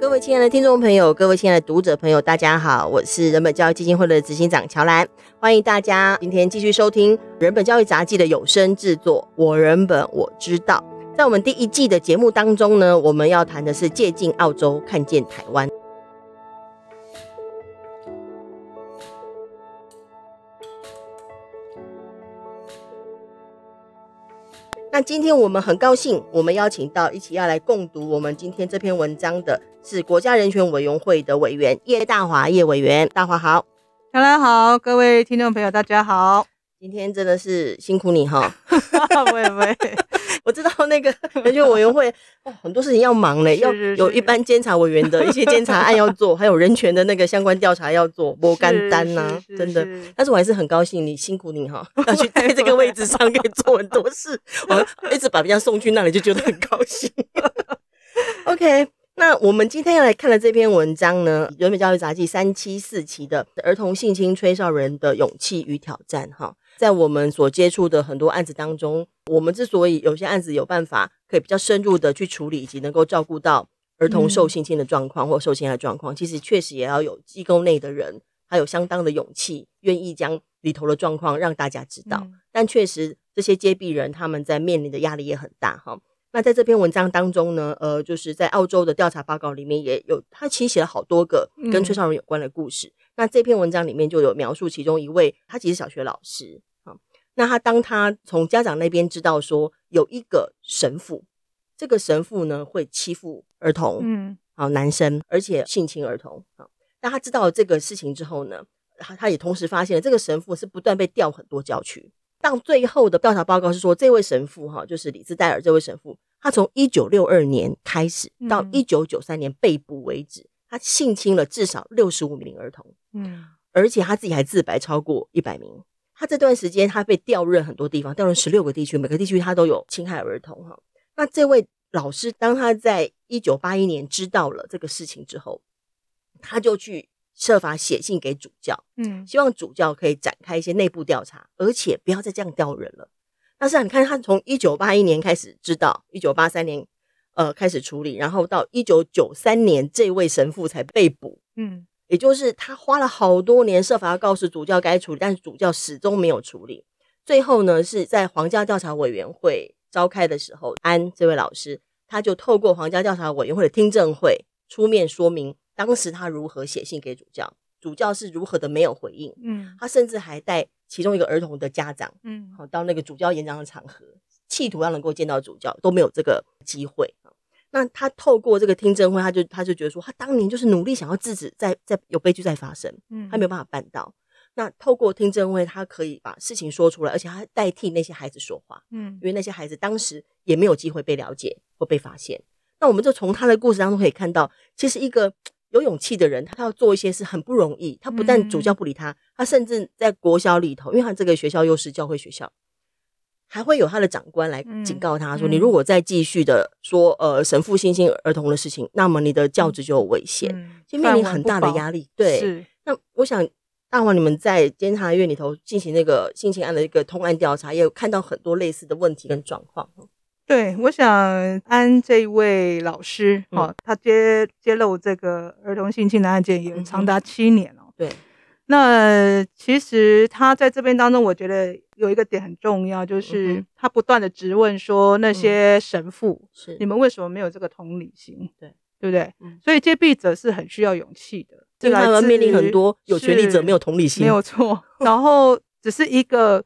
各位亲爱的听众朋友，各位亲爱的读者朋友，大家好，我是人本教育基金会的执行长乔兰，欢迎大家今天继续收听人本教育杂技的有声制作《我人本我知道》。在我们第一季的节目当中呢，我们要谈的是借镜澳洲，看见台湾。那今天我们很高兴，我们邀请到一起要来共读我们今天这篇文章的是国家人权委员会的委员叶大华叶委员，大华好，大家好，各位听众朋友大家好，今天真的是辛苦你哈，不会不会。我知道那个人权委员会哦，很多事情要忙嘞，要有一般监察委员的一些监察案要做，还有人权的那个相关调查要做，不干单呐，真的。但是我还是很高兴，你辛苦你哈，要去在这个位置上可以 做很多事，我一直把人家送去那里就觉得很高兴。OK，那我们今天要来看的这篇文章呢，《人本教育杂记》三七四期的儿童性侵吹哨人的勇气与挑战哈。在我们所接触的很多案子当中，我们之所以有些案子有办法可以比较深入的去处理，以及能够照顾到儿童受性侵的状况或受侵害的状况，其实确实也要有机构内的人，还有相当的勇气，愿意将里头的状况让大家知道。但确实这些接臂人他们在面临的压力也很大哈。那在这篇文章当中呢，呃，就是在澳洲的调查报告里面也有，他其实写了好多个跟吹哨人有关的故事。那这篇文章里面就有描述其中一位，他其实小学老师。那他当他从家长那边知道说有一个神父，这个神父呢会欺负儿童，嗯，好男生，而且性侵儿童，好。那他知道这个事情之后呢，他他也同时发现了这个神父是不断被调很多教区。到最后的调查报告是说，这位神父哈，就是李兹戴尔这位神父，他从一九六二年开始到一九九三年被捕为止，他性侵了至少六十五名儿童，嗯，而且他自己还自白超过一百名。他这段时间，他被调任很多地方，调任十六个地区，每个地区他都有侵害儿童哈。那这位老师，当他在一九八一年知道了这个事情之后，他就去设法写信给主教，嗯，希望主教可以展开一些内部调查，而且不要再这样调人了。但是啊，你看他从一九八一年开始知道，一九八三年呃开始处理，然后到一九九三年这位神父才被捕，嗯。也就是他花了好多年设法要告诉主教该处理，但是主教始终没有处理。最后呢，是在皇家调查委员会召开的时候，安这位老师他就透过皇家调查委员会的听证会出面说明，当时他如何写信给主教，主教是如何的没有回应。嗯，他甚至还带其中一个儿童的家长，嗯，好到那个主教演讲的场合，企图要能够见到主教，都没有这个机会。那他透过这个听证会，他就他就觉得说，他当年就是努力想要制止在在有悲剧在发生，嗯，他没有办法办到。那透过听证会，他可以把事情说出来，而且他代替那些孩子说话，嗯，因为那些孩子当时也没有机会被了解或被发现。那我们就从他的故事当中可以看到，其实一个有勇气的人，他要做一些事很不容易。他不但主教不理他，他甚至在国小里头，因为他这个学校又是教会学校。还会有他的长官来警告他说：“你如果再继续的说呃神父性侵儿童的事情，那么你的教职就有危险，就面临很大的压力。”对，是。那我想，大王你们在监察院里头进行那个性侵案的一个通案调查，也有看到很多类似的问题跟状况。对，我想安这一位老师，哈，他揭揭露这个儿童性侵的案件也长达七年了。对。那其实他在这边当中，我觉得有一个点很重要，就是他不断的质问说那些神父，是你们为什么没有这个同理心？对，对不对？所以揭弊者是很需要勇气的，这个他们面临很多有权力者没有同理心，没有错。然后只是一个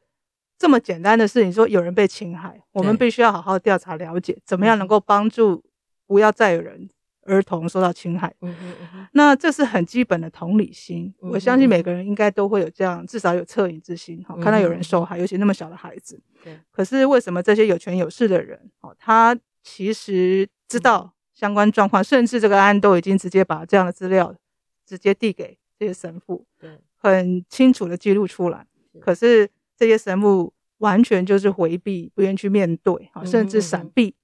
这么简单的事情，说有人被侵害，我们必须要好好调查了解，怎么样能够帮助不要再有人。儿童受到侵害，嗯嗯嗯，那这是很基本的同理心。嗯、我相信每个人应该都会有这样，至少有恻隐之心。哈、看到有人受害，尤其那么小的孩子。对。可是为什么这些有权有势的人，哦，他其实知道相关状况，甚至这个案都已经直接把这样的资料直接递给这些神父，对，很清楚的记录出来。可是这些神父完全就是回避，不愿意去面对，哈，甚至闪避。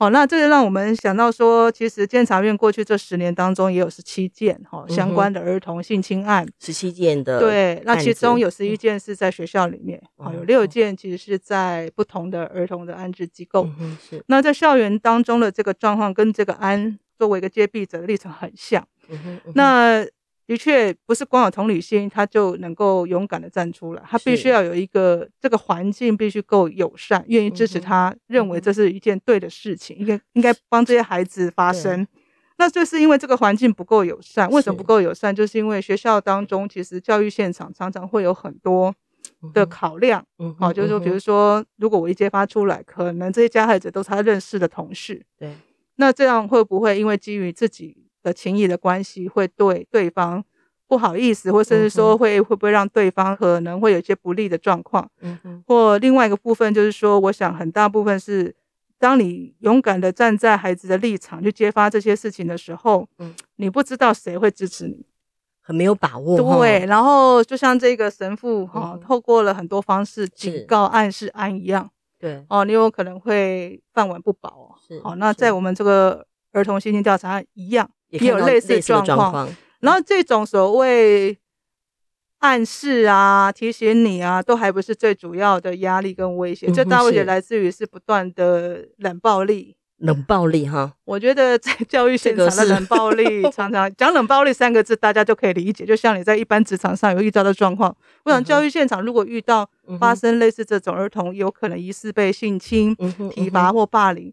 好，那这就让我们想到说，其实监察院过去这十年当中也有十七件哈相关的儿童性侵案，十七件的对，那其中有十一件是在学校里面，好，有六件其实是在不同的儿童的安置机构。是，那在校园当中的这个状况跟这个安作为一个接臂者的历程很像。那的确不是光有同理心，他就能够勇敢的站出来，他必须要有一个这个环境必须够友善，愿意支持他，认为这是一件对的事情，应该应该帮这些孩子发声。那就是因为这个环境不够友善，为什么不够友善？就是因为学校当中其实教育现场常常会有很多的考量，嗯，好，就是说，比如说，如果我一揭发出来，可能这些加害者都是他认识的同事，对，那这样会不会因为基于自己的情谊的关系，会对对方不好意思，或甚至说会会不会让对方可能会有一些不利的状况？嗯嗯，或另外一个部分就是说，我想很大部分是。当你勇敢的站在孩子的立场去揭发这些事情的时候，嗯，你不知道谁会支持你，很没有把握。对，然后就像这个神父哈，透过了很多方式警告、暗示、安一样，对哦，你有可能会饭碗不保。是，好，那在我们这个儿童心情调查一样，也有类似的状况。然后这种所谓。暗示啊，提醒你啊，都还不是最主要的压力跟威胁。最大威胁来自于是不断的冷暴力。冷暴力哈，我觉得在教育现场的冷暴力，常常讲冷暴力三个字，大家就可以理解。就像你在一般职场上有遇到的状况，我想教育现场如果遇到发生类似这种儿童有可能疑似被性侵、体罚或霸凌。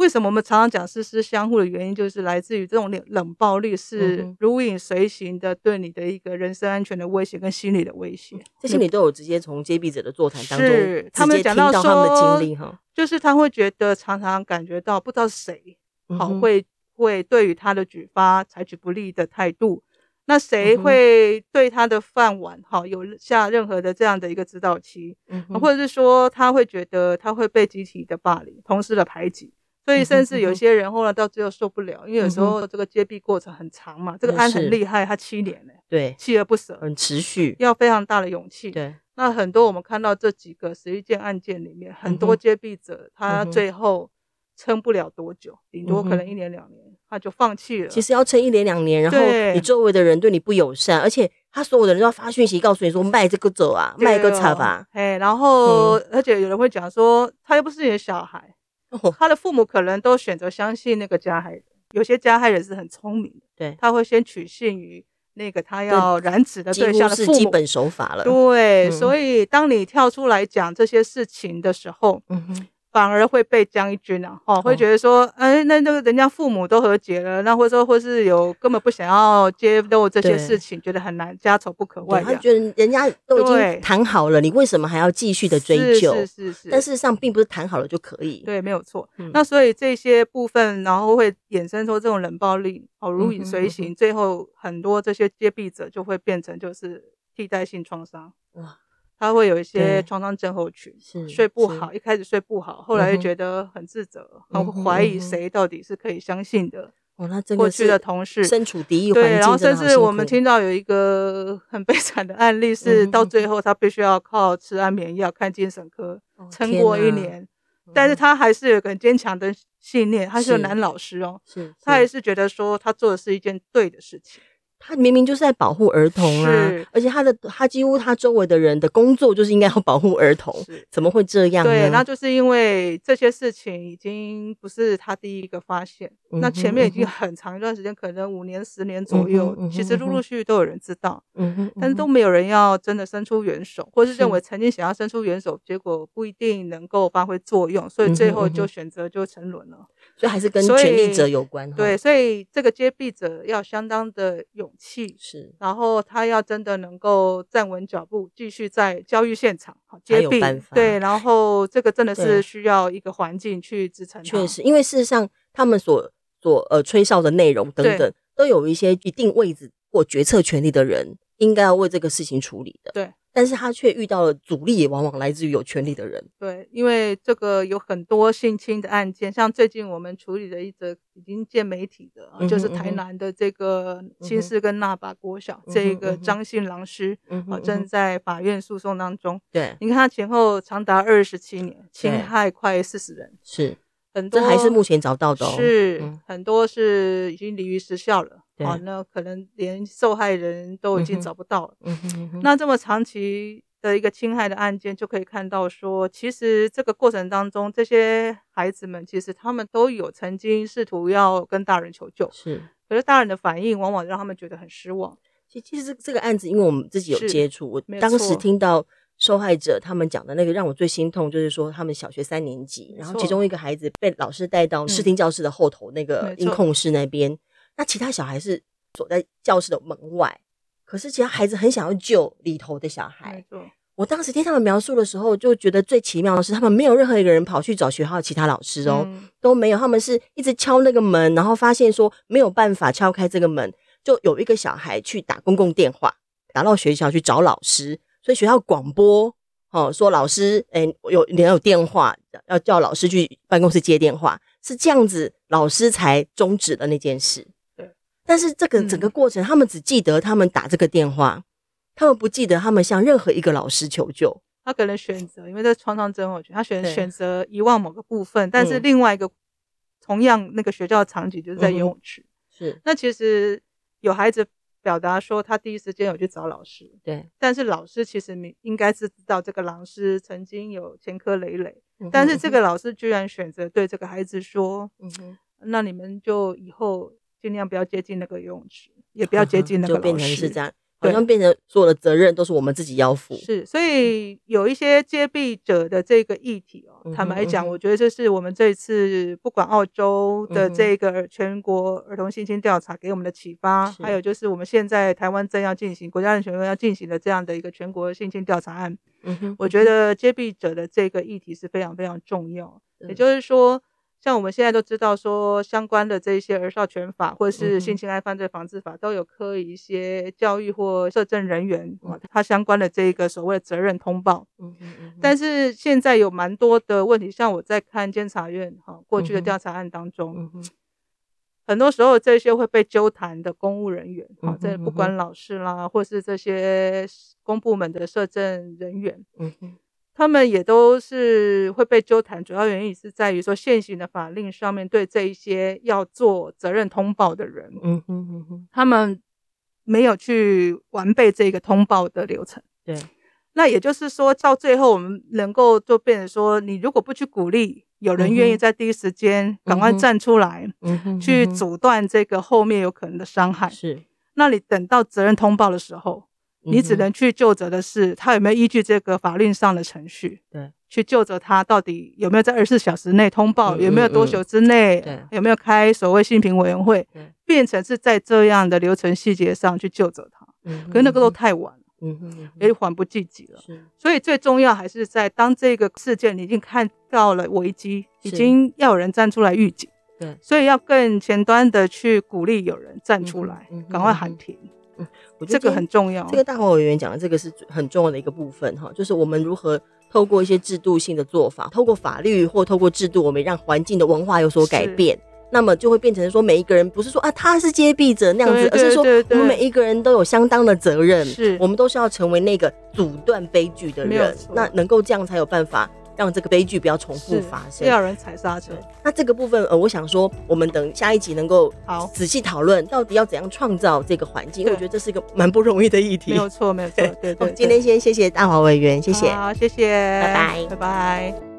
为什么我们常常讲师师相互的原因，就是来自于这种冷冷暴力是如影随形的，对你的一个人身安全的威胁跟心理的威胁。这些你都有直接从接臂者的座谈当中是他们讲到说他们的经历哈，就是他会觉得常常感觉到不知道谁好会会对于他的举发采取不利的态度，那谁会对他的饭碗好有下任何的这样的一个指导期，或者是说他会觉得他会被集体的霸凌、同事的排挤。所以，甚至有些人后来到最后受不了，因为有时候这个接臂过程很长嘛，这个安很厉害，他七年呢，对，锲而不舍，很持续，要非常大的勇气。对，那很多我们看到这几个十一件案件里面，很多接臂者他最后撑不了多久，顶多可能一年两年，他就放弃了。其实要撑一年两年，然后你周围的人对你不友善，而且他所有的人都要发讯息告诉你说卖这个走啊，卖个茶吧。哎，然后而且有人会讲说，他又不是你的小孩。他的父母可能都选择相信那个加害人，有些加害人是很聪明的，对，他会先取信于那个他要染指的对象的父母，是基本手法了。对，嗯、所以当你跳出来讲这些事情的时候，嗯哼。反而会被将一军啊，哦，会觉得说，哎，那那个人家父母都和解了，那或者说或是有根本不想要揭露这些事情，觉得很难，家丑不可外扬。他觉得人家都已经谈好了，你为什么还要继续的追究？是是是。但事实上并不是谈好了就可以。对，没有错。那所以这些部分，然后会衍生出这种冷暴力，哦，如影随形，最后很多这些接弊者就会变成就是替代性创伤。哇。他会有一些创伤症候群，睡不好，一开始睡不好，后来又觉得很自责，然后怀疑谁到底是可以相信的。哦，那过去的同事身处敌意环境，对，然后甚至我们听到有一个 很悲惨的案例，是到最后他必须要靠吃安眠药、看精神科撑过一年，但是他还是有个很坚强的信念，他是个男老师哦，是，他还是觉得说他做的是一件对的事情。他明明就是在保护儿童啊，是而且他的他几乎他周围的人的工作就是应该要保护儿童，怎么会这样呢？对，那就是因为这些事情已经不是他第一个发现，那前面已经很长一段时间，可能五年、十年左右，其实陆陆续续都有人知道，但是都没有人要真的伸出援手，或是认为曾经想要伸出援手，结果不一定能够发挥作用，所以最后就选择就沉沦了。所以还是跟权力者有关，对，所以这个接臂者要相当的勇气，是，然后他要真的能够站稳脚步，继续在教育现场好接臂，对，然后这个真的是需要一个环境去支撑。确实，因为事实上他们所所呃吹哨的内容等等，都有一些一定位置或决策权力的人应该要为这个事情处理的，对。但是他却遇到了阻力，也往往来自于有权力的人。对，因为这个有很多性侵的案件，像最近我们处理的一则已经见媒体的，就是台南的这个新市跟那拔国小，这个张姓老师，嗯、哼正在法院诉讼当中。对，你看他前后长达二十七年，侵害快四十人，是很多，这还是目前找到的，哦，是、嗯、很多是已经离于时效了。好，那可能连受害人都已经找不到了。嗯哼，嗯哼，那这么长期的一个侵害的案件，就可以看到说，其实这个过程当中，这些孩子们其实他们都有曾经试图要跟大人求救，是，可是大人的反应往往让他们觉得很失望。其其实这个案子，因为我们自己有接触，我当时听到受害者他们讲的那个，让我最心痛，就是说他们小学三年级，然后其中一个孩子被老师带到视听教室的后头那个音控室那边，那其他小孩是躲在教室的门外。可是其他孩子很想要救里头的小孩。我当时听他们描述的时候，就觉得最奇妙的是，他们没有任何一个人跑去找学校的其他老师哦，嗯、都没有。他们是一直敲那个门，然后发现说没有办法敲开这个门，就有一个小孩去打公共电话，打到学校去找老师。所以学校广播哦，说老师，哎、欸，有你有电话，要叫老师去办公室接电话，是这样子，老师才终止了那件事。但是这个整个过程，嗯，他们只记得他们打这个电话，他们不记得他们向任何一个老师求救。他可能选择，因为在创伤症候群，他选选择遗忘某个部分。但是另外一个同样那个学校的场景就是在游泳池。是，嗯，那其实有孩子表达说，他第一时间有去找老师。对，但是老师其实你应该是知道这个老师曾经有前科累累，嗯，但是这个老师居然选择对这个孩子说：“嗯哼，那你们就以后。”尽量不要接近那个游泳池，也不要接近那个老师。就变成是这样，好像变成所有的责任都是我们自己要负。是，所以有一些接弊者的这个议题哦，嗯、坦白讲，我觉得这是我们这一次不管澳洲的这个全国儿童性侵调查给我们的启发，还有就是我们现在台湾正要进行国家安全院要进行的这样的一个全国性侵调查案。嗯哼，我觉得接弊者的这个议题是非常非常重要。也就是说。像我们现在都知道，说相关的这些儿少权法或者是性侵害犯罪防治法都有科一些教育或社政人员啊，他相关的这个所谓的责任通报。嗯嗯。嗯。但是现在有蛮多的问题，像我在看监察院哈过去的调。查案当中，很多时候这些会被纠弹的公务人员啊，这不管老师啦，或是这些公部门的社政人员，嗯他们也都是会被纠弹，主要原因是在于说现行的法令上面对这一些要做责任通报的人，嗯哼嗯哼，他们没有去完备这个通报的流程。对，那也就是说到最后，我们能够就变成说，你如果不去鼓励有人愿意在第一时间赶快站出来，嗯哼，去阻断这个后面有可能的伤害，是，那你等到责任通报的时候。你只能去就责的是他有没有依据这个法律上的程序，对，去就责他到底有没有在二十四小时内通报，有没有多久之内，对，有没有开所谓性平委员会，变成是在这样的流程细节上去就责他，嗯，可是那个都太晚了，嗯嗯，也缓不济急了，是，所以最重要还是在当这个事件你已经看到了危机，已经要有人站出来预警，对，所以要更前端的去鼓励有人站出来，赶快喊停。我觉得这个很重要。这个大华委员讲的这个是很重要的一个部分哈，就是我们如何透过一些制度性的做法，透过法律或透过制度，我们让环境的文化有所改变，那么就会变成说每一个人不是说啊他是揭弊者那样子，而是说我们每一个人都有相当的责任，是我们都是要成为那个阻断悲剧的人，那能够这样才有办法。让这个悲剧不要重复发生，要人踩刹车。那这个部分，呃，我想说，我们等下一集能够好仔细讨论，到底要怎样创造这个环境。因为我觉得这是一个蛮不容易的议题。没有错，没有错。对对，对。今天先谢谢大华委员，谢谢。好，谢谢，拜拜，拜拜。